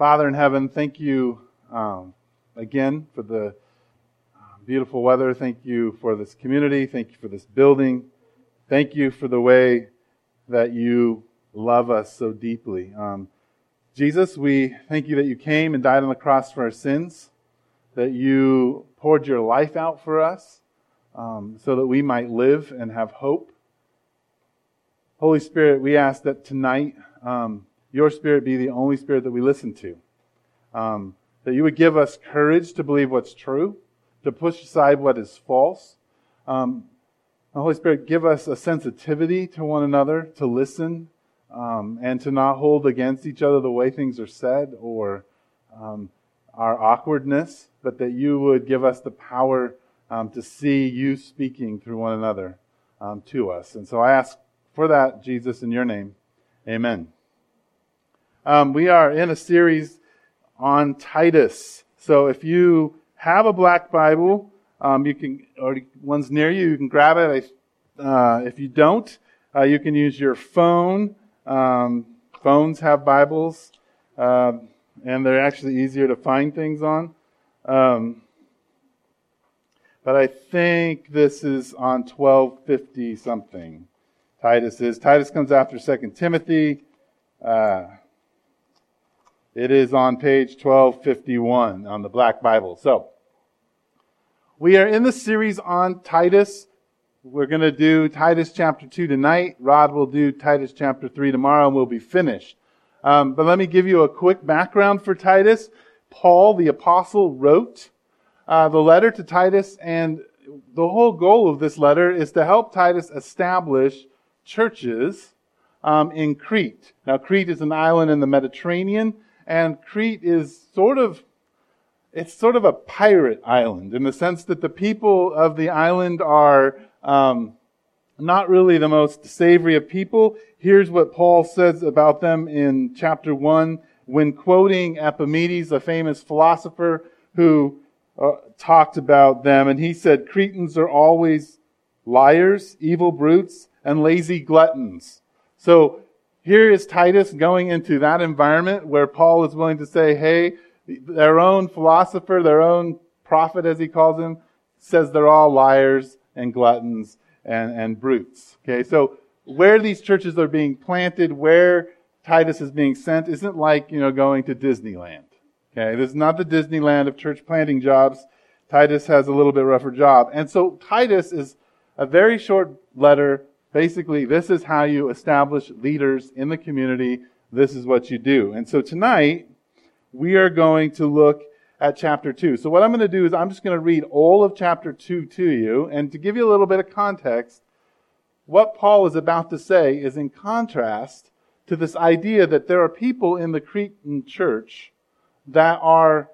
Father in heaven, thank you um, again for the uh, beautiful weather. Thank you for this community. Thank you for this building. Thank you for the way that you love us so deeply. Um, Jesus, we thank you that you came and died on the cross for our sins, that you poured your life out for us um, so that we might live and have hope. Holy Spirit, we ask that tonight um, your spirit be the only spirit that we listen to. Um, that you would give us courage to believe what's true, to push aside what is false. Um, Holy Spirit, give us a sensitivity to one another, to listen, um, and to not hold against each other the way things are said or um, our awkwardness, but that you would give us the power um, to see you speaking through one another um, to us. And so I ask for that, Jesus, in your name. Amen. Um, we are in a series on Titus. So if you have a black Bible, um, you can, or one's near you, you can grab it. Uh, if you don't, uh, you can use your phone. Um, phones have Bibles, uh, and they're actually easier to find things on. Um, but I think this is on 1250 something. Titus is. Titus comes after 2 Timothy. Uh, it is on page 1251 on the Black Bible. So, we are in the series on Titus. We're going to do Titus chapter 2 tonight. Rod will do Titus chapter 3 tomorrow and we'll be finished. Um, but let me give you a quick background for Titus. Paul, the apostle, wrote uh, the letter to Titus, and the whole goal of this letter is to help Titus establish churches um, in Crete. Now, Crete is an island in the Mediterranean and Crete is sort of it's sort of a pirate island in the sense that the people of the island are um, not really the most savory of people. Here's what Paul says about them in chapter 1 when quoting Epimenides, a famous philosopher who uh, talked about them. And he said, Cretans are always liars, evil brutes, and lazy gluttons. So here is Titus going into that environment where Paul is willing to say, hey, their own philosopher, their own prophet, as he calls him, says they're all liars and gluttons and, and brutes. Okay, so where these churches are being planted, where Titus is being sent, isn't like, you know, going to Disneyland. Okay, this is not the Disneyland of church planting jobs. Titus has a little bit rougher job. And so Titus is a very short letter basically, this is how you establish leaders in the community. This is what you do. And so tonight, we are going to look at chapter 2. So what I'm going to do is I'm just going to read all of chapter 2 to you. And to give you a little bit of context, what Paul is about to say is in contrast to this idea that there are people in the Cretan church that are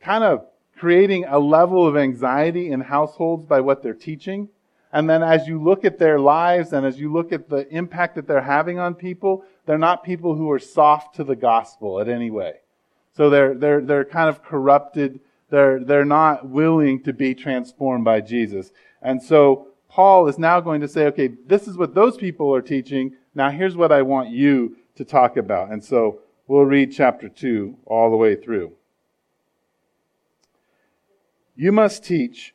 kind of creating a level of anxiety in households by what they're teaching. And then as you look at their lives and as you look at the impact that they're having on people, they're not people who are soft to the gospel in any way. So they're, they're, they're kind of corrupted. They're, they're not willing to be transformed by Jesus. And so Paul is now going to say, okay, this is what those people are teaching. Now here's what I want you to talk about. And so we'll read chapter 2 all the way through. You must teach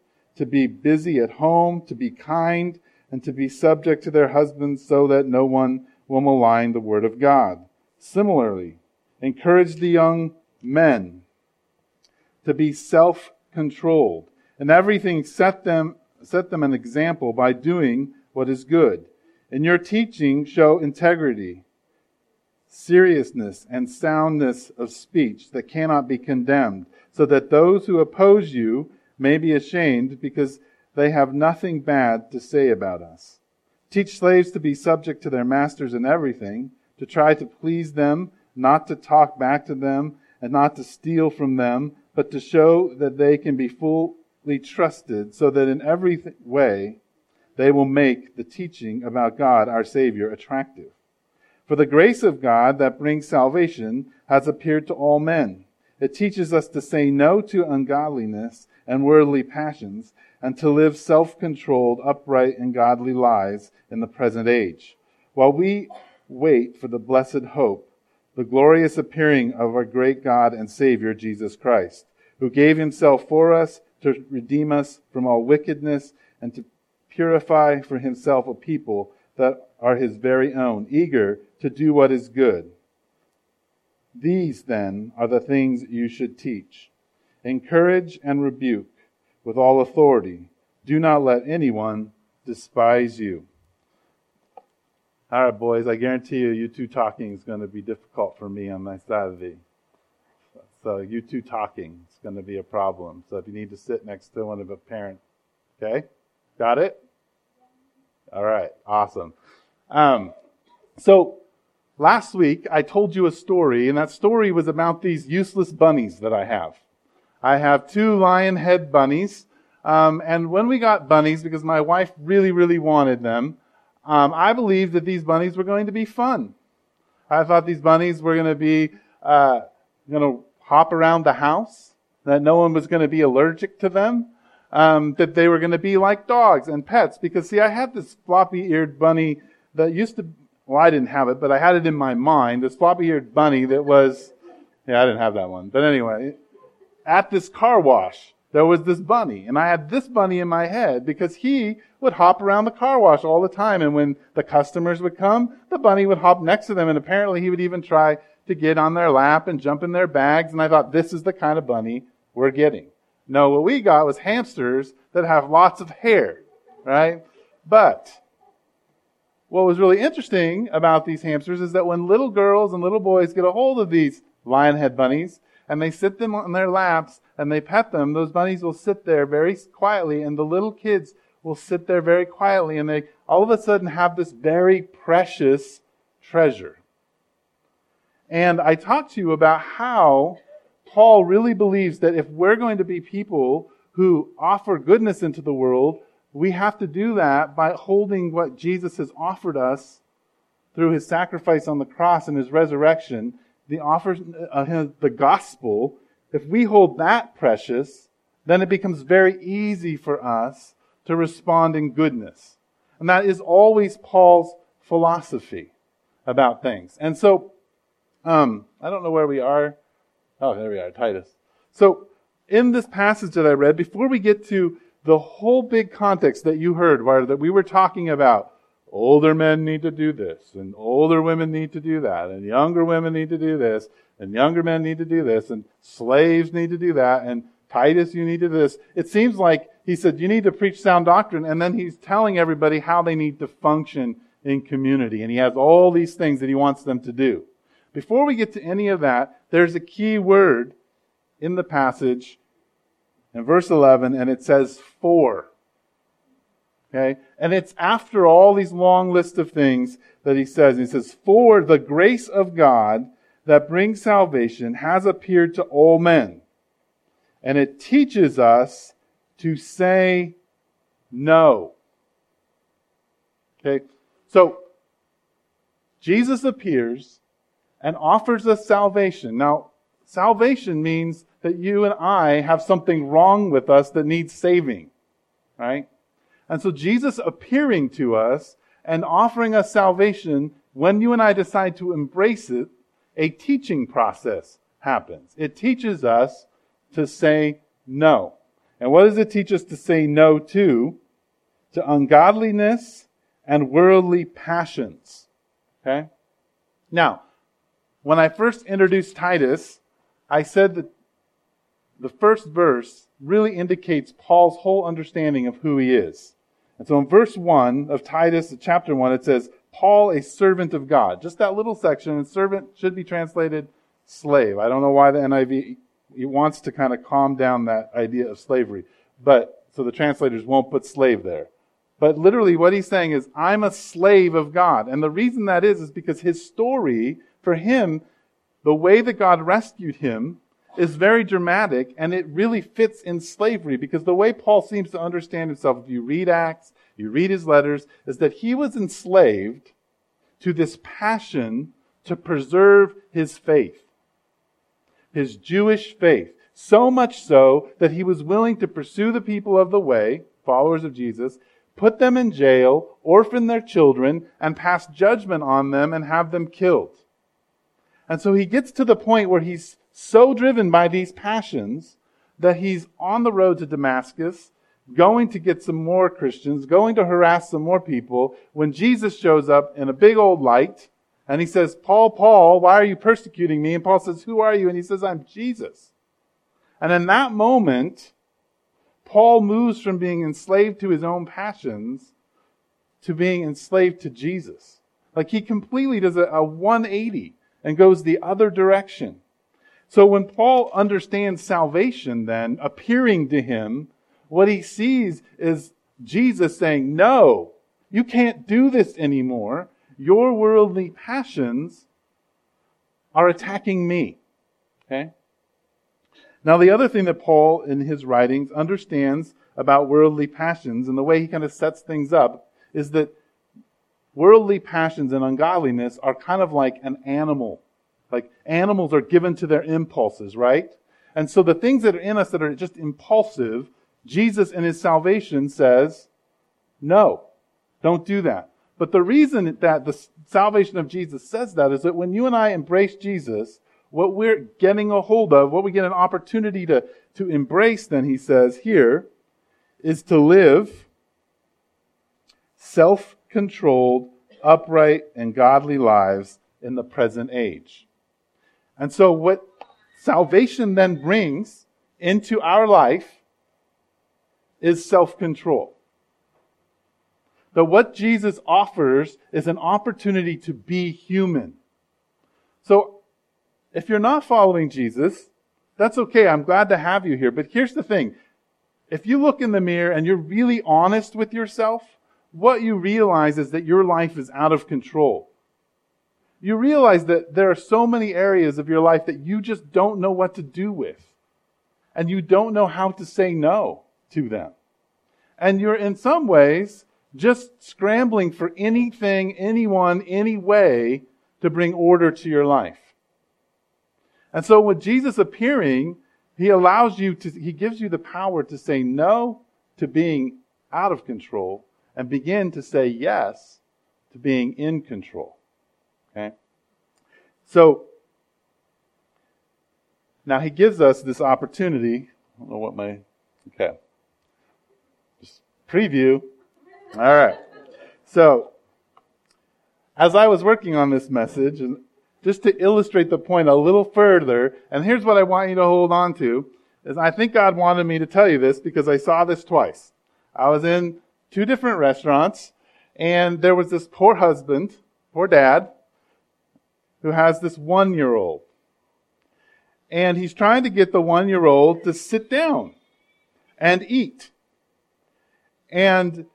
to be busy at home, to be kind, and to be subject to their husbands so that no one will malign the word of God. Similarly, encourage the young men to be self-controlled and everything set them, set them an example by doing what is good. In your teaching, show integrity, seriousness, and soundness of speech that cannot be condemned, so that those who oppose you may be ashamed because they have nothing bad to say about us. Teach slaves to be subject to their masters in everything, to try to please them, not to talk back to them, and not to steal from them, but to show that they can be fully trusted, so that in every way they will make the teaching about God, our Savior, attractive. For the grace of God that brings salvation has appeared to all men. It teaches us to say no to ungodliness and worldly passions, and to live self-controlled, upright, and godly lives in the present age, while we wait for the blessed hope, the glorious appearing of our great God and Savior, Jesus Christ, who gave himself for us to redeem us from all wickedness and to purify for himself a people that are his very own, eager to do what is good. These, then, are the things you should teach. Encourage and rebuke with all authority. Do not let anyone despise you. All right, boys, I guarantee you, you two talking is going to be difficult for me on my side of Saturday. So, you two talking is going to be a problem. So, if you need to sit next to one of a parent, okay? Got it? All right, awesome. Um, so, last week I told you a story, and that story was about these useless bunnies that I have. I have two lion head bunnies. Um, and when we got bunnies, because my wife really, really wanted them, um, I believed that these bunnies were going to be fun. I thought these bunnies were going to be uh, going to hop around the house, that no one was going to be allergic to them, um, that they were going to be like dogs and pets. Because see, I had this floppy-eared bunny that used to. Well, I didn't have it, but I had it in my mind. This floppy-eared bunny that was. Yeah, I didn't have that one. But anyway, at this car wash, there was this bunny. And I had this bunny in my head because he would hop around the car wash all the time. And when the customers would come, the bunny would hop next to them. And apparently he would even try to get on their lap and jump in their bags. And I thought, this is the kind of bunny we're getting. No, what we got was hamsters that have lots of hair, right? But what was really interesting about these hamsters is that when little girls and little boys get a hold of these lionhead bunnies, and they sit them on their laps and they pet them, those bunnies will sit there very quietly and the little kids will sit there very quietly and they all of a sudden have this very precious treasure. And I talked to you about how Paul really believes that if we're going to be people who offer goodness into the world, we have to do that by holding what Jesus has offered us through his sacrifice on the cross and his resurrection the offer, uh, the gospel, if we hold that precious, then it becomes very easy for us to respond in goodness. And that is always Paul's philosophy about things. And so, um, I don't know where we are. Oh, there we are, Titus. So, in this passage that I read, before we get to the whole big context that you heard, where that we were talking about older men need to do this, and older women need to do that, and younger women need to do this, and younger men need to do this, and slaves need to do that, and Titus, you need to do this. It seems like he said, you need to preach sound doctrine, and then he's telling everybody how they need to function in community, and he has all these things that he wants them to do. Before we get to any of that, there's a key word in the passage in verse 11, and it says for. Okay? And it's after all these long list of things that he says. He says, For the grace of God that brings salvation has appeared to all men. And it teaches us to say no. Okay? So, Jesus appears and offers us salvation. Now, salvation means that you and I have something wrong with us that needs saving. Right? And so Jesus appearing to us and offering us salvation, when you and I decide to embrace it, a teaching process happens. It teaches us to say no. And what does it teach us to say no to? To ungodliness and worldly passions. Okay? Now, when I first introduced Titus, I said that the first verse really indicates Paul's whole understanding of who he is. And so in verse 1 of Titus, chapter 1, it says, Paul, a servant of God. Just that little section, and servant should be translated slave. I don't know why the NIV wants to kind of calm down that idea of slavery. But, so the translators won't put slave there. But literally what he's saying is, I'm a slave of God. And the reason that is, is because his story, for him, the way that God rescued him is very dramatic and it really fits in slavery because the way Paul seems to understand himself, if you read Acts, you read his letters, is that he was enslaved to this passion to preserve his faith, his Jewish faith. So much so that he was willing to pursue the people of the way, followers of Jesus, put them in jail, orphan their children, and pass judgment on them and have them killed. And so he gets to the point where he's so driven by these passions that he's on the road to Damascus, going to get some more Christians, going to harass some more people, when Jesus shows up in a big old light and he says, Paul, Paul, why are you persecuting me? And Paul says, Who are you? And he says, I'm Jesus. And in that moment, Paul moves from being enslaved to his own passions to being enslaved to Jesus. Like he completely does a, a 180 and goes the other direction. So when Paul understands salvation, then appearing to him, what he sees is Jesus saying, No, you can't do this anymore. Your worldly passions are attacking me. Okay? Now, the other thing that Paul, in his writings, understands about worldly passions and the way he kind of sets things up is that worldly passions and ungodliness are kind of like an animal like animals are given to their impulses, right? And so the things that are in us that are just impulsive, Jesus in his salvation says, no, don't do that. But the reason that the salvation of Jesus says that is that when you and I embrace Jesus, what we're getting a hold of, what we get an opportunity to, to embrace, then he says here, is to live self controlled, upright, and godly lives in the present age. And so, what salvation then brings into our life is self control. That what Jesus offers is an opportunity to be human. So, if you're not following Jesus, that's okay. I'm glad to have you here. But here's the thing. If you look in the mirror and you're really honest with yourself, what you realize is that your life is out of control you realize that there are so many areas of your life that you just don't know what to do with. And you don't know how to say no to them. And you're in some ways just scrambling for anything, anyone, any way to bring order to your life. And so with Jesus appearing, he allows you to, he gives you the power to say no to being out of control and begin to say yes to being in control. Okay? So, now he gives us this opportunity. I don't know what my, okay. Just preview. All right. So, as I was working on this message, and just to illustrate the point a little further, and here's what I want you to hold on to, is I think God wanted me to tell you this because I saw this twice. I was in two different restaurants, and there was this poor husband, poor dad, who has this one year old. And he's trying to get the one year old to sit down and eat. And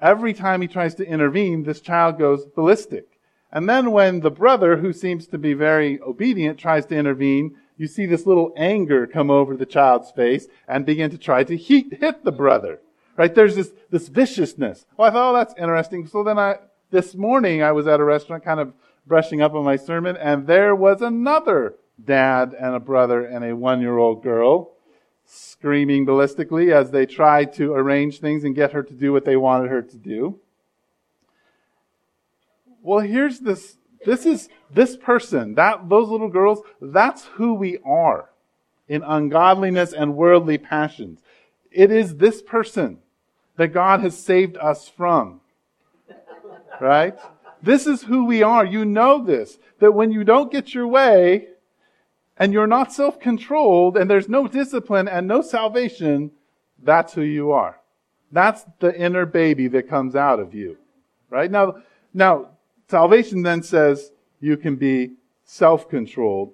every time he tries to intervene, this child goes ballistic. And then when the brother, who seems to be very obedient, tries to intervene, you see this little anger come over the child's face and begin to try to hit, hit the brother. Right? There's this, this viciousness. Well, I thought, oh, that's interesting. So then I, this morning I was at a restaurant kind of brushing up on my sermon, and there was another dad and a brother and a one year old girl screaming ballistically as they tried to arrange things and get her to do what they wanted her to do. Well, here's this. This is this person, that, those little girls, that's who we are in ungodliness and worldly passions. It is this person that God has saved us from. Right? This is who we are. You know this. That when you don't get your way and you're not self controlled and there's no discipline and no salvation, that's who you are. That's the inner baby that comes out of you. Right? Now, now, salvation then says you can be self controlled.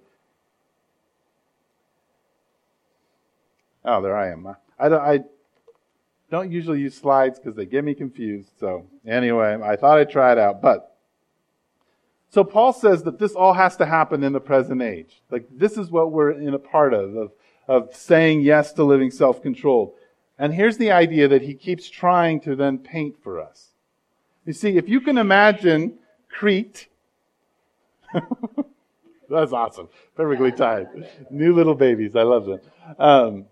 Oh, there I am. I, don't, I don't usually use slides because they get me confused. So, anyway, I thought I'd try it out. But So Paul says that this all has to happen in the present age. Like this is what we're in a part of, of, of saying yes to living self-controlled. And here's the idea that he keeps trying to then paint for us. You see, if you can imagine Crete, that's awesome. Perfectly timed. New little babies. I love them. Um,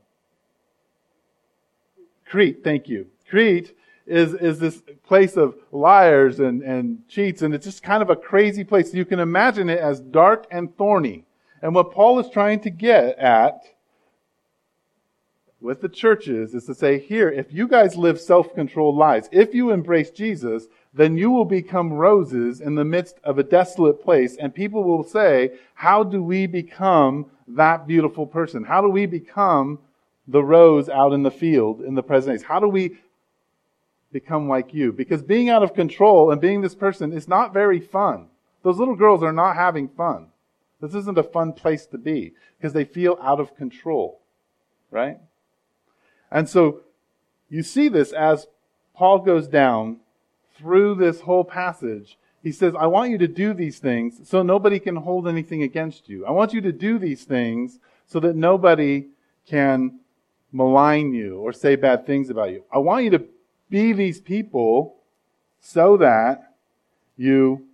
Crete, thank you. Crete is, is this place of liars and, and cheats, and it's just kind of a crazy place. You can imagine it as dark and thorny. And what Paul is trying to get at with the churches is to say, here, if you guys live self-controlled lives, if you embrace Jesus, then you will become roses in the midst of a desolate place, and people will say, how do we become that beautiful person? How do we become the rose out in the field in the present age? How do we become like you. Because being out of control and being this person is not very fun. Those little girls are not having fun. This isn't a fun place to be because they feel out of control. Right? And so you see this as Paul goes down through this whole passage. He says, I want you to do these things so nobody can hold anything against you. I want you to do these things so that nobody can malign you or say bad things about you. I want you to be these people so that you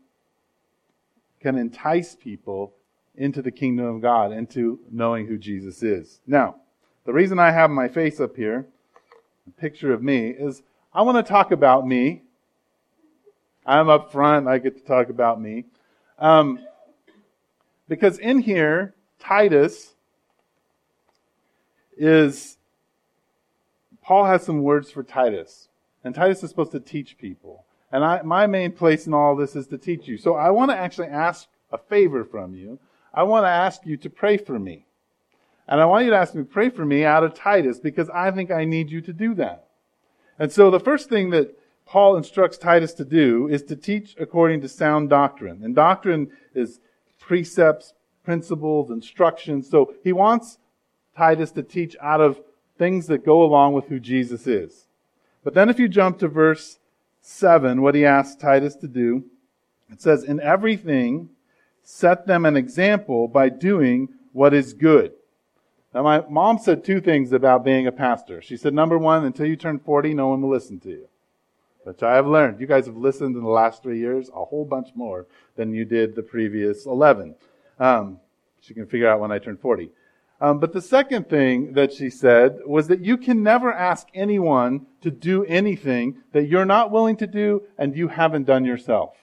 can entice people into the kingdom of God, into knowing who Jesus is. Now, the reason I have my face up here, a picture of me, is I want to talk about me. I'm up front, I get to talk about me. Um, because in here, Titus is, Paul has some words for Titus. And Titus is supposed to teach people. And I, my main place in all this is to teach you. So I want to actually ask a favor from you. I want to ask you to pray for me. And I want you to ask me to pray for me out of Titus because I think I need you to do that. And so the first thing that Paul instructs Titus to do is to teach according to sound doctrine. And doctrine is precepts, principles, instructions. So he wants Titus to teach out of things that go along with who Jesus is. But then if you jump to verse 7, what he asks Titus to do, it says, In everything, set them an example by doing what is good. Now, my mom said two things about being a pastor. She said, number one, until you turn 40, no one will listen to you. Which I have learned. You guys have listened in the last three years a whole bunch more than you did the previous 11. Um, she can figure out when I turn 40. Um, but the second thing that she said was that you can never ask anyone to do anything that you're not willing to do and you haven't done yourself.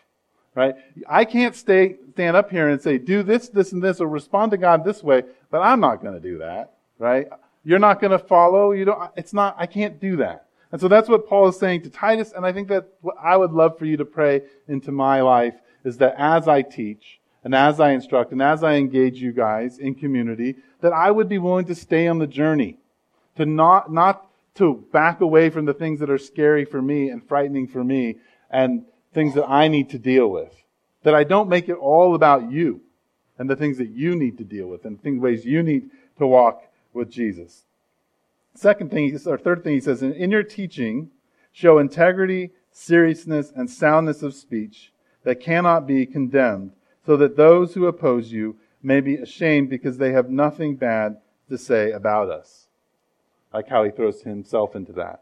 Right? I can't stay, stand up here and say, do this, this, and this, or respond to God this way, but I'm not going to do that. Right? You're not going to follow. You don't, it's not, I can't do that. And so that's what Paul is saying to Titus, and I think that what I would love for you to pray into my life is that as I teach, and as I instruct, and as I engage you guys in community, that I would be willing to stay on the journey, to not, not to back away from the things that are scary for me and frightening for me and things that I need to deal with. That I don't make it all about you and the things that you need to deal with and the ways you need to walk with Jesus. Second thing, or third thing he says, in your teaching, show integrity, seriousness, and soundness of speech that cannot be condemned, so that those who oppose you may be ashamed because they have nothing bad to say about us. Like how he throws himself into that.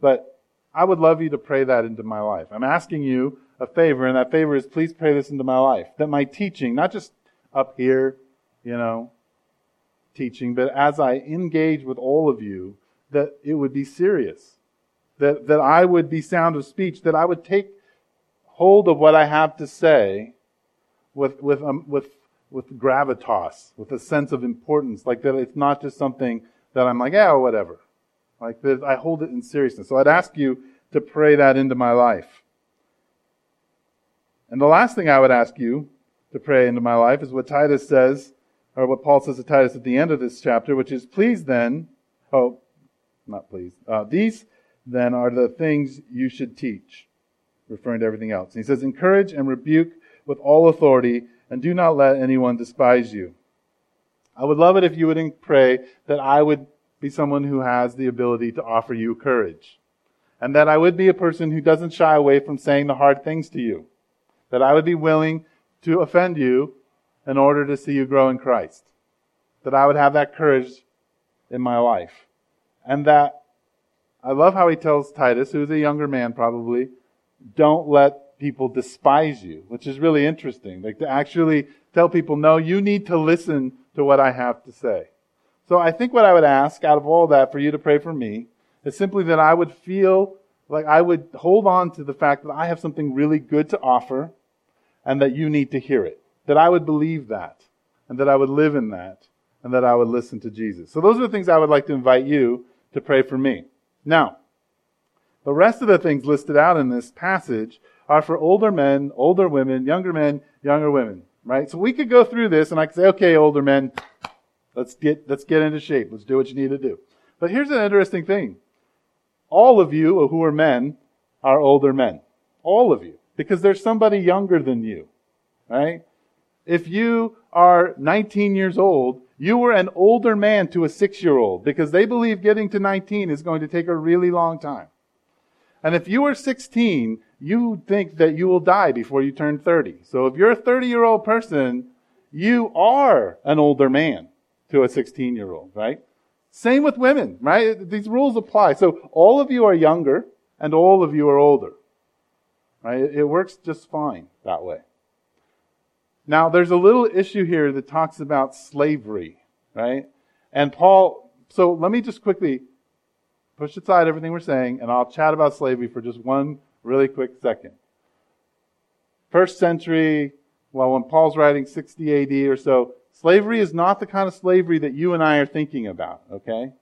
But I would love you to pray that into my life. I'm asking you a favor, and that favor is please pray this into my life. That my teaching, not just up here, you know, teaching, but as I engage with all of you, that it would be serious. That, that I would be sound of speech, that I would take hold of what I have to say with, with, um, with with gravitas, with a sense of importance, like that it's not just something that I'm like, yeah, whatever. Like that I hold it in seriousness. So I'd ask you to pray that into my life. And the last thing I would ask you to pray into my life is what Titus says, or what Paul says to Titus at the end of this chapter, which is, please then, oh, not please, uh, these then are the things you should teach, referring to everything else. And he says, encourage and rebuke with all authority and do not let anyone despise you. I would love it if you would pray that I would be someone who has the ability to offer you courage. And that I would be a person who doesn't shy away from saying the hard things to you. That I would be willing to offend you in order to see you grow in Christ. That I would have that courage in my life. And that I love how he tells Titus, who's a younger man probably, don't let people despise you, which is really interesting. Like to actually tell people, no, you need to listen to what I have to say. So I think what I would ask out of all that for you to pray for me is simply that I would feel like I would hold on to the fact that I have something really good to offer and that you need to hear it. That I would believe that and that I would live in that and that I would listen to Jesus. So those are the things I would like to invite you to pray for me. Now, the rest of the things listed out in this passage are for older men, older women, younger men, younger women, right? So we could go through this and I could say, okay, older men, let's get, let's get into shape. Let's do what you need to do. But here's an interesting thing. All of you who are men are older men. All of you. Because there's somebody younger than you, right? If you are 19 years old, you were an older man to a six year old because they believe getting to 19 is going to take a really long time. And if you are 16, you think that you will die before you turn 30. So if you're a 30 year old person, you are an older man to a 16 year old, right? Same with women, right? These rules apply. So all of you are younger and all of you are older, right? It works just fine that way. Now, there's a little issue here that talks about slavery, right? And Paul, so let me just quickly push aside everything we're saying, and I'll chat about slavery for just one really quick second. First century, well, when Paul's writing 60 AD or so, slavery is not the kind of slavery that you and I are thinking about, okay?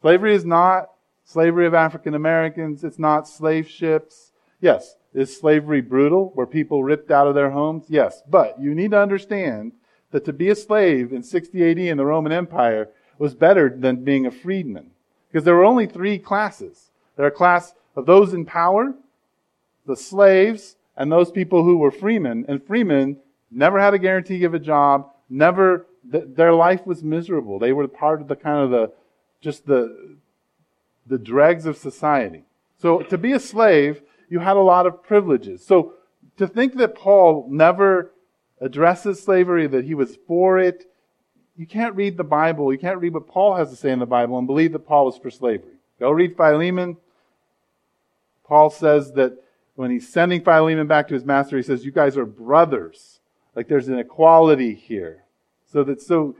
Slavery is not slavery of African Americans. It's not slave ships. Yes, is slavery brutal? Were people ripped out of their homes? Yes. But you need to understand that to be a slave in 60 AD in the Roman Empire was better than being a freedman. Because there were only three classes. There are a class of those in power, the slaves, and those people who were freemen. And freemen never had a guarantee of a job, never, th- their life was miserable. They were part of the kind of the, just the, the dregs of society. So to be a slave you had a lot of privileges. So to think that Paul never addresses slavery, that he was for it, you can't read the Bible, you can't read what Paul has to say in the Bible and believe that Paul was for slavery. Go read Philemon. Paul says that when he's sending Philemon back to his master, he says, You guys are brothers. Like there's an equality here. So that so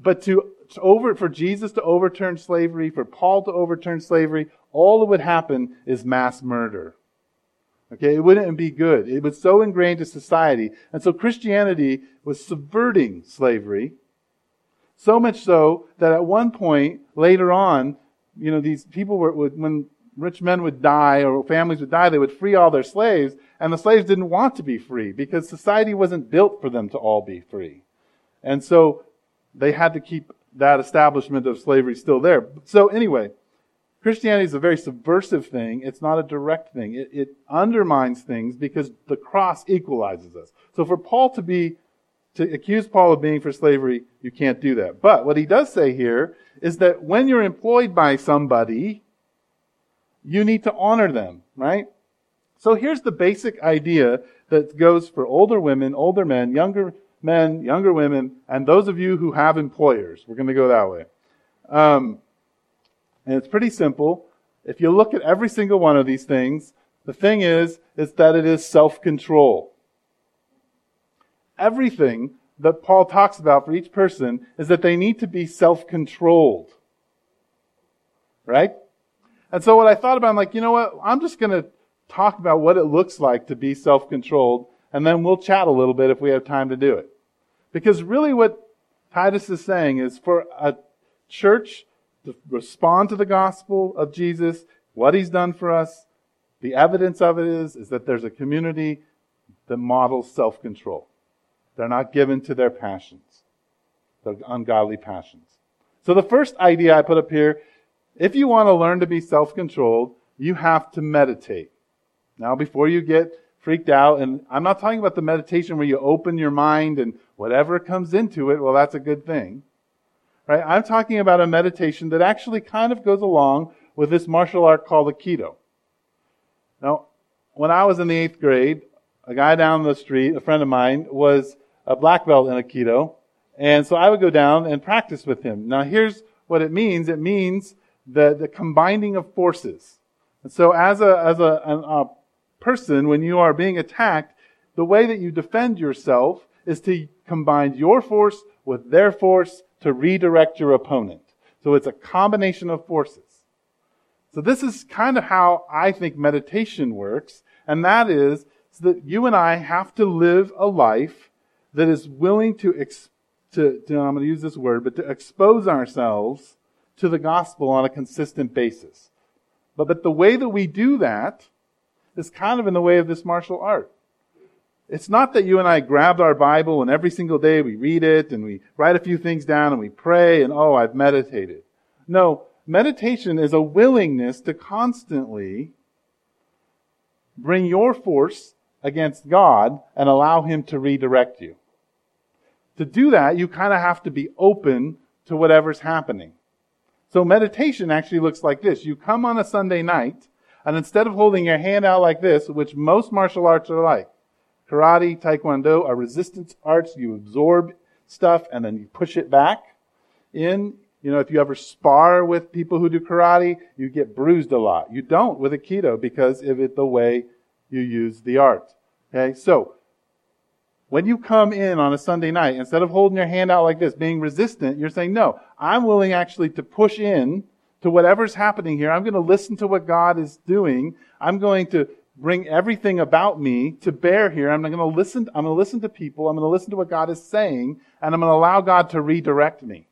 but to, to over for Jesus to overturn slavery, for Paul to overturn slavery, all that would happen is mass murder. Okay, it wouldn't be good. It was so ingrained in society. And so Christianity was subverting slavery. So much so that at one point, later on, you know, these people were, would, when rich men would die or families would die, they would free all their slaves. And the slaves didn't want to be free because society wasn't built for them to all be free. And so they had to keep that establishment of slavery still there. So anyway, Christianity is a very subversive thing. It's not a direct thing. It, it, undermines things because the cross equalizes us. So for Paul to be, to accuse Paul of being for slavery, you can't do that. But what he does say here is that when you're employed by somebody, you need to honor them, right? So here's the basic idea that goes for older women, older men, younger men, younger women, and those of you who have employers. We're going to go that way. Um, and it's pretty simple. If you look at every single one of these things, the thing is, is that it is self-control. Everything that Paul talks about for each person is that they need to be self-controlled. Right? And so what I thought about, I'm like, you know what? I'm just going to talk about what it looks like to be self-controlled, and then we'll chat a little bit if we have time to do it. Because really what Titus is saying is for a church to respond to the gospel of Jesus, what he's done for us, the evidence of it is, is that there's a community that models self-control. They're not given to their passions, their ungodly passions. So the first idea I put up here, if you want to learn to be self-controlled, you have to meditate. Now, before you get freaked out, and I'm not talking about the meditation where you open your mind and whatever comes into it, well, that's a good thing. Right? I'm talking about a meditation that actually kind of goes along with this martial art called Aikido. Now, when I was in the eighth grade, a guy down the street, a friend of mine, was a black belt in Aikido. And so I would go down and practice with him. Now here's what it means. It means the, the combining of forces. And so as a, as a, a, a person, when you are being attacked, the way that you defend yourself is to combine your force with their force to redirect your opponent. So it's a combination of forces. So this is kind of how I think meditation works, and that is that you and I have to live a life that is willing to, ex- to, to I'm going to use this word, but to expose ourselves to the gospel on a consistent basis. But, but the way that we do that is kind of in the way of this martial art. It's not that you and I grabbed our Bible and every single day we read it and we write a few things down and we pray and oh, I've meditated. No, meditation is a willingness to constantly bring your force against God and allow Him to redirect you. To do that, you kind of have to be open to whatever's happening. So meditation actually looks like this. You come on a Sunday night and instead of holding your hand out like this, which most martial arts are like, karate, taekwondo are resistance arts. You absorb stuff and then you push it back in. You know, if you ever spar with people who do karate, you get bruised a lot. You don't with Aikido because of it the way you use the art. Okay, so when you come in on a Sunday night, instead of holding your hand out like this, being resistant, you're saying, no, I'm willing actually to push in to whatever's happening here. I'm going to listen to what God is doing. I'm going to bring everything about me to bear here. I'm going to listen, I'm going to listen to people. I'm going to listen to what God is saying and I'm going to allow God to redirect me.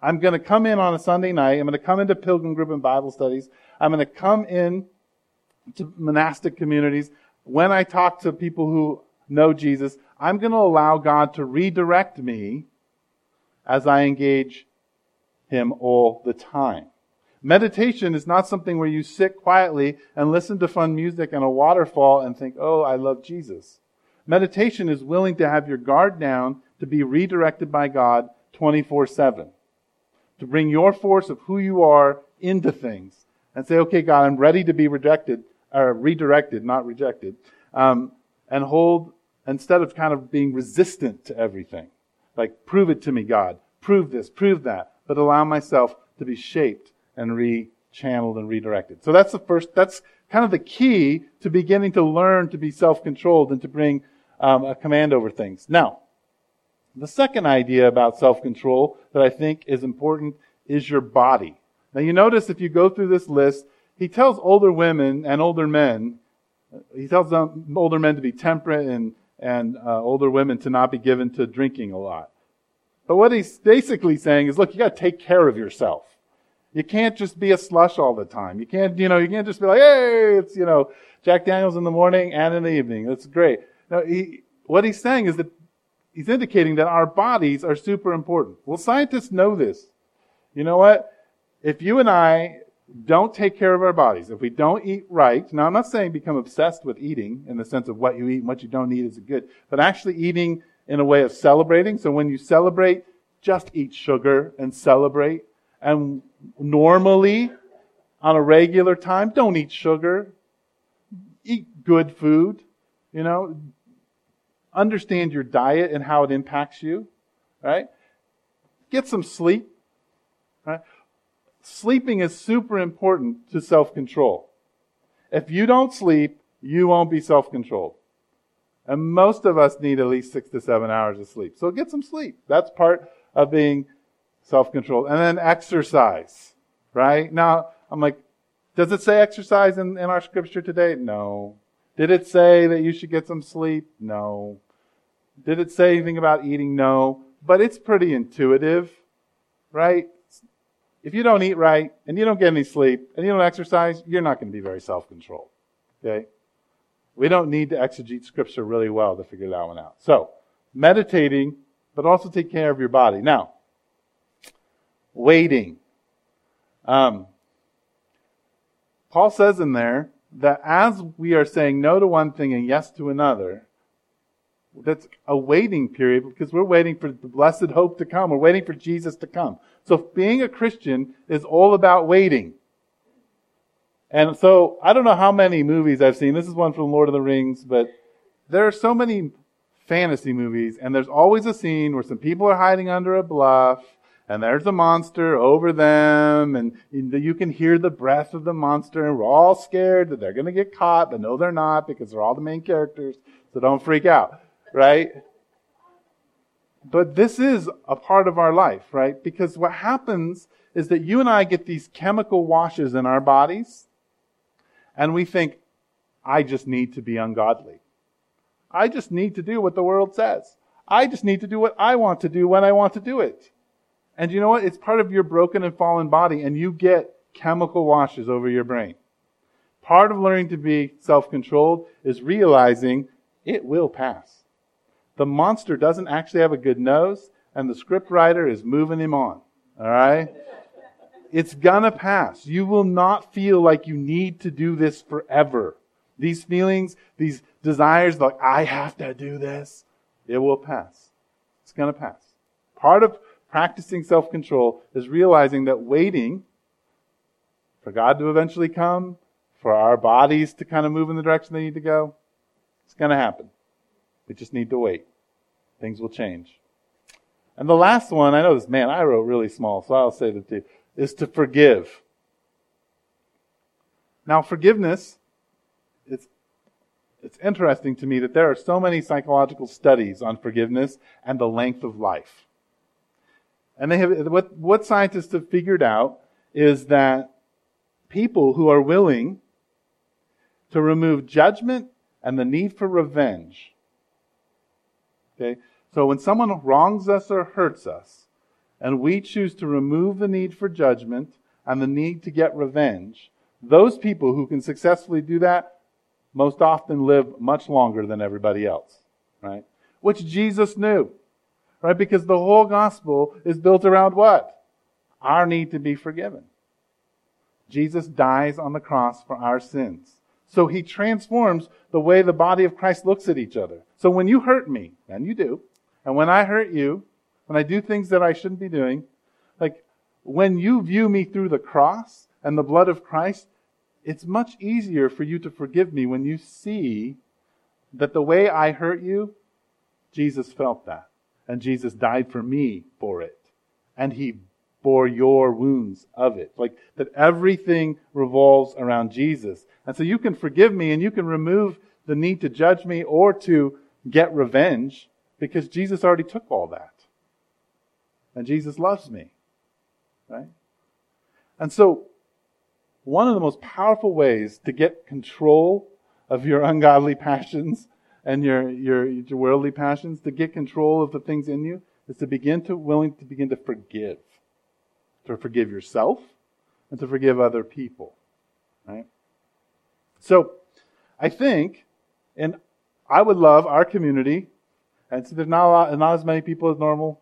I'm going to come in on a Sunday night. I'm going to come into pilgrim group and Bible studies. I'm going to come in to monastic communities. When I talk to people who know Jesus, I'm going to allow God to redirect me as I engage Him all the time. Meditation is not something where you sit quietly and listen to fun music and a waterfall and think, oh, I love Jesus. Meditation is willing to have your guard down to be redirected by God 24 7. To bring your force of who you are into things and say, okay, God, I'm ready to be rejected, or redirected, not rejected, um, and hold, instead of kind of being resistant to everything. Like, prove it to me, God. Prove this, prove that. But allow myself to be shaped and re-channeled and redirected. So that's the first, that's kind of the key to beginning to learn to be self-controlled and to bring um, a command over things. Now, the second idea about self-control that I think is important is your body. Now you notice if you go through this list, he tells older women and older men, he tells them, older men to be temperate and, and uh, older women to not be given to drinking a lot. But what he's basically saying is, look, you got to take care of yourself. You can't just be a slush all the time. You can't, you know, you can't just be like, hey, it's, you know, Jack Daniels in the morning and in the evening. That's great. Now, he, what he's saying is that he's indicating that our bodies are super important. Well, scientists know this. You know what? If you and I don't take care of our bodies, if we don't eat right, now I'm not saying become obsessed with eating in the sense of what you eat and what you don't eat is good, but actually eating in a way of celebrating. So when you celebrate, just eat sugar and celebrate and normally, on a regular time, don't eat sugar. Eat good food. You know, understand your diet and how it impacts you. Right? Get some sleep. Sleeping is super important to self control. If you don't sleep, you won't be self controlled. And most of us need at least six to seven hours of sleep. So get some sleep. That's part of being self controlled. And then exercise, right? Now, I'm like, does it say exercise in, in our scripture today? No. Did it say that you should get some sleep? No. Did it say anything about eating? No. But it's pretty intuitive, right? If you don't eat right and you don't get any sleep and you don't exercise, you're not going to be very self-controlled. Okay? We don't need to exegete scripture really well to figure that one out. So, meditating, but also take care of your body. Now, waiting. Um, Paul says in there that as we are saying no to one thing and yes to another, that's a waiting period because we're waiting for the blessed hope to come. We're waiting for Jesus to come. So being a Christian is all about waiting. And so I don't know how many movies I've seen. This is one from Lord of the Rings, but there are so many fantasy movies, and there's always a scene where some people are hiding under a bluff, and there's a monster over them, and you can hear the breath of the monster, and we're all scared that they're going to get caught, but no, they're not because they're all the main characters, so don't freak out, right? But this is a part of our life, right? Because what happens is that you and I get these chemical washes in our bodies, and we think, I just need to be ungodly. I just need to do what the world says. I just need to do what I want to do when I want to do it. And you know what? It's part of your broken and fallen body, and you get chemical washes over your brain. Part of learning to be self controlled is realizing it will pass. The monster doesn't actually have a good nose, and the script writer is moving him on. All right? It's gonna pass. You will not feel like you need to do this forever. These feelings, these desires, like, I have to do this, it will pass. It's to pass. Part of practicing self control is realizing that waiting for God to eventually come, for our bodies to kind of move in the direction they need to go, it's going to happen. We just need to wait. Things will change. And the last one, I know this, man, I wrote really small, so I'll say it to you, is to forgive. Now, forgiveness it's, it's interesting to me that there are so many psychological studies on forgiveness and the length of life. And they have, what, what scientists have figured out is that people who are willing to remove judgment and the need for revenge. Okay? So when someone wrongs us or hurts us, and we choose to remove the need for judgment and the need to get revenge, those people who can successfully do that most often live much longer than everybody else, right? Which Jesus knew, right? Because the whole gospel is built around what? Our need to be forgiven. Jesus dies on the cross for our sins. So he transforms the way the body of Christ looks at each other. So when you hurt me, and you do, and when I hurt you, when I do things that I shouldn't be doing, like when you view me through the cross and the blood of Christ, it's much easier for you to forgive me when you see that the way I hurt you, Jesus felt that. And Jesus died for me for it. And he bore your wounds of it. Like that everything revolves around Jesus. And so you can forgive me and you can remove the need to judge me or to get revenge because Jesus already took all that. And Jesus loves me. Right? And so one of the most powerful ways to get control of your ungodly passions and your, your, your worldly passions, to get control of the things in you, is to begin to willing to begin to forgive. To forgive yourself and to forgive other people. Right? So I think, and I would love our community, and so there's not lot, not as many people as normal.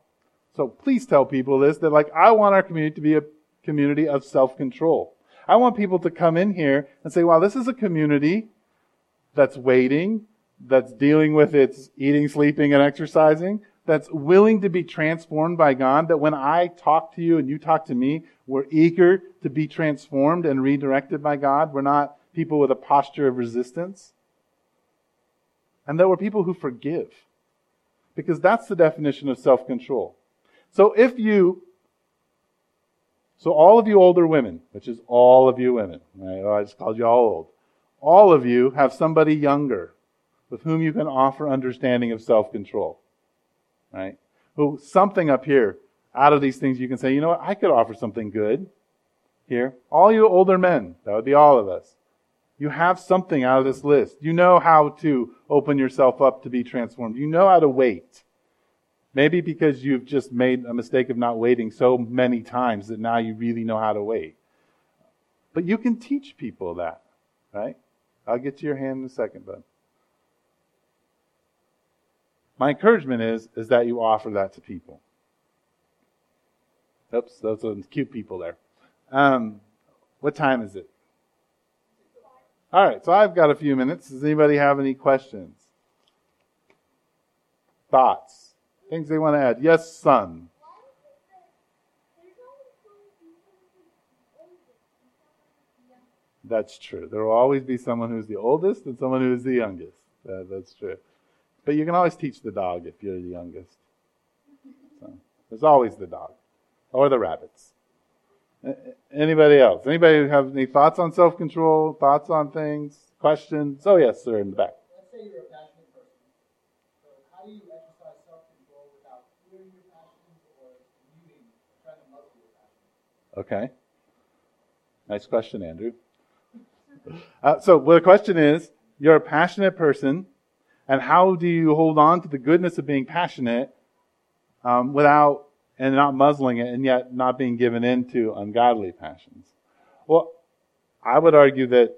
So please tell people this, that like I want our community to be a community of self-control. I want people to come in here and say, wow, this is a community that's waiting, that's dealing with its eating, sleeping, and exercising, that's willing to be transformed by God, that when I talk to you and you talk to me, we're eager to be transformed and redirected by God. We're not people with a posture of resistance. And that we're people who forgive. Because that's the definition of self control. So if you so all of you older women, which is all of you women, right? Oh, I just called you all old. All of you have somebody younger with whom you can offer understanding of self-control, right? Who something up here out of these things you can say, you know what? I could offer something good here. All you older men, that would be all of us. You have something out of this list. You know how to open yourself up to be transformed. You know how to wait. Maybe because you've just made a mistake of not waiting so many times that now you really know how to wait. But you can teach people that, right? I'll get to your hand in a second, bud. My encouragement is, is that you offer that to people. Oops, those are cute people there. Um, what time is it? All right, so I've got a few minutes. Does anybody have any questions? Thoughts? Things they want to add. Yes, son. That's true. There will always be someone who's the oldest and someone who is the youngest. that's true. But you can always teach the dog if you're the youngest. So, there's always the dog or the rabbits. Anybody else? Anybody have any thoughts on self-control? Thoughts on things? Questions? Oh yes, sir, in the back. Let's say you're a passionate person. So how do you exercise self-control without fearing your passions or muting, trying to muzzle your passions? Okay. Nice question, Andrew. Uh, so well, the question is, you're a passionate person, and how do you hold on to the goodness of being passionate um, without and not muzzling it, and yet not being given into ungodly passions? Well, I would argue that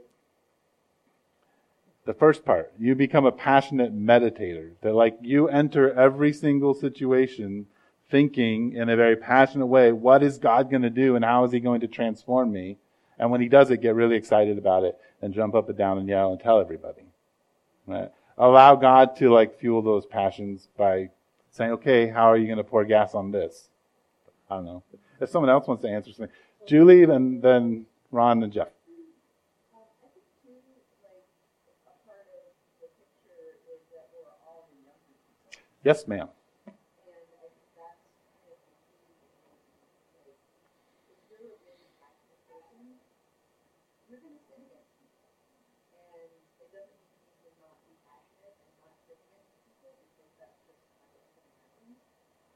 the first part, you become a passionate meditator. That like you enter every single situation thinking in a very passionate way, what is God going to do and how is he going to transform me? And when he does it, get really excited about it and jump up and down and yell and tell everybody. Right? Allow God to like fuel those passions by saying, okay, how are you going to pour gas on this? I don't know. If someone else wants to answer something. Julie, then, then Ron and Jeff. Yes, ma'am.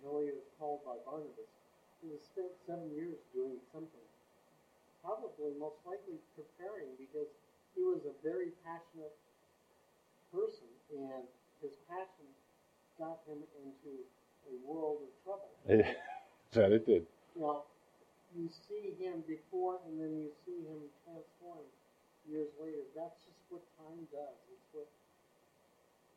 until he was called by Barnabas. He was spent seven years doing something, probably most likely preparing because he was a very passionate person, and his passion got him into a world of trouble. that it did. Well, you see him before and then you see him transformed years later. That's just what time does. It's what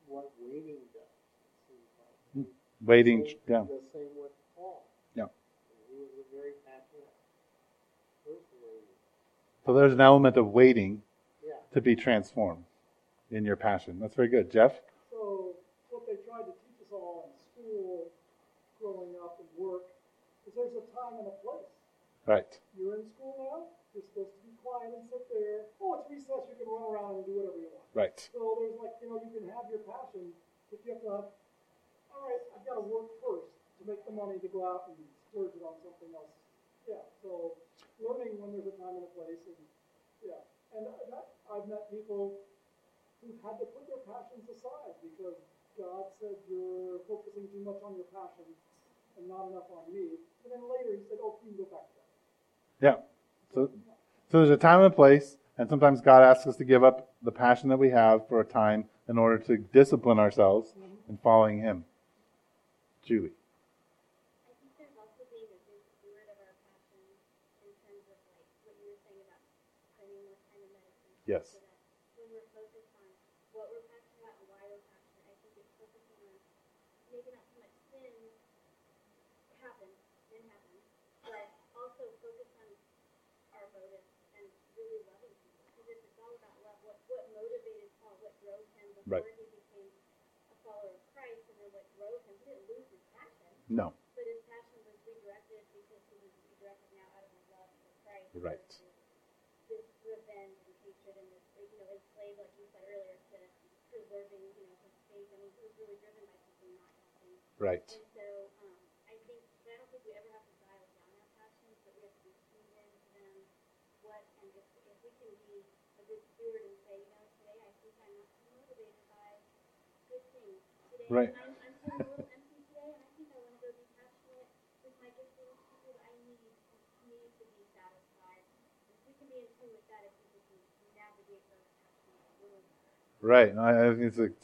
what waiting does. It seems like. Hmm. Waiting, yeah. The same with Paul. Yeah. He was a very passionate person. So there's an element of waiting yeah. to be transformed in your passion. That's very good. Jeff? So what they tried to teach us all in school growing up and work is there's a time and a place. Right. You're in school now. You're supposed to be quiet and sit there. Oh, it's recess. You can run around and do whatever you want. Right. So there's like, you know, you can have your passion, but you have to all right, I've got to work first to make the money to go out and splurge it on something else. Yeah, so learning when there's a time and a place. And, yeah. And I've met people who had to put their passions aside because God said you're focusing too much on your passion and not enough on me. And then later he said, oh, you can go back to that. Yeah. So, so there's a time and a place, and sometimes God asks us to give up the passion that we have for a time in order to discipline ourselves mm-hmm. in following Him. Julie. Yes. right. he became a follower of Christ and then what drove him. He didn't lose his passion. No. But his passion was redirected because he was redirected now out of his love for Christ. Right. This revenge and hatred and this, you know, enslaved, like you said earlier, to preserving, you know, his faith. I mean, he was really driven by something not healthy. Right. And so um, I think, I don't think we ever have to dial down our passions, but we have to be tuned in to them. What, and if, if we can be a good steward and say, you know, today I think I'm not Right. I'm, I'm feeling a little empty today, and I think I want to go be passionate with my giftings because I need need to be satisfied. If we can be in tune with that, I think we can navigate those passions a little better. Right.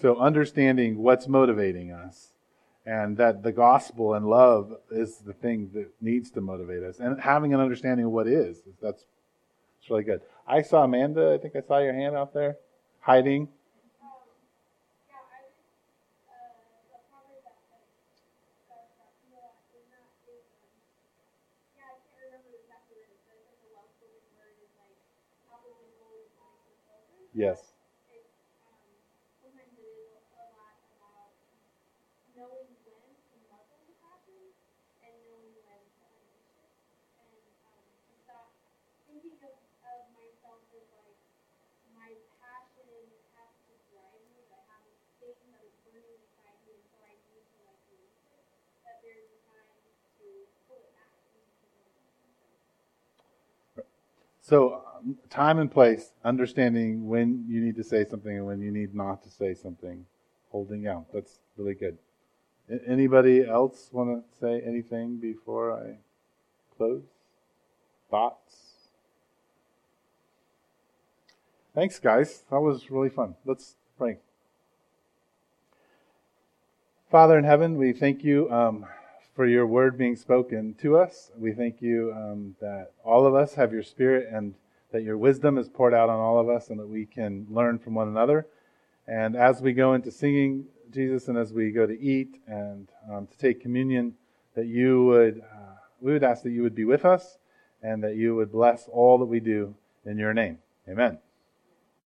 So understanding what's motivating us and that the gospel and love is the thing that needs to motivate us. And having an understanding of what is, that's, that's really good. I saw Amanda, I think I saw your hand out there, hiding. Yes. It, um, sometimes it is a lot about knowing when to muzzle the passion and knowing when to unleash it. And um, to stop thinking of, of myself as like my passion has to drive me, that I have this thing that is burning inside me, and so I need to like release it. That there's a time to pull it back and to release it. So, um, time and place, understanding when you need to say something and when you need not to say something, holding out. That's really good. Anybody else want to say anything before I close? Thoughts? Thanks, guys. That was really fun. Let's pray. Father in heaven, we thank you um, for your word being spoken to us. We thank you um, that all of us have your spirit and that your wisdom is poured out on all of us and that we can learn from one another. And as we go into singing Jesus and as we go to eat and um, to take communion, that you would, uh, we would ask that you would be with us and that you would bless all that we do in your name. Amen.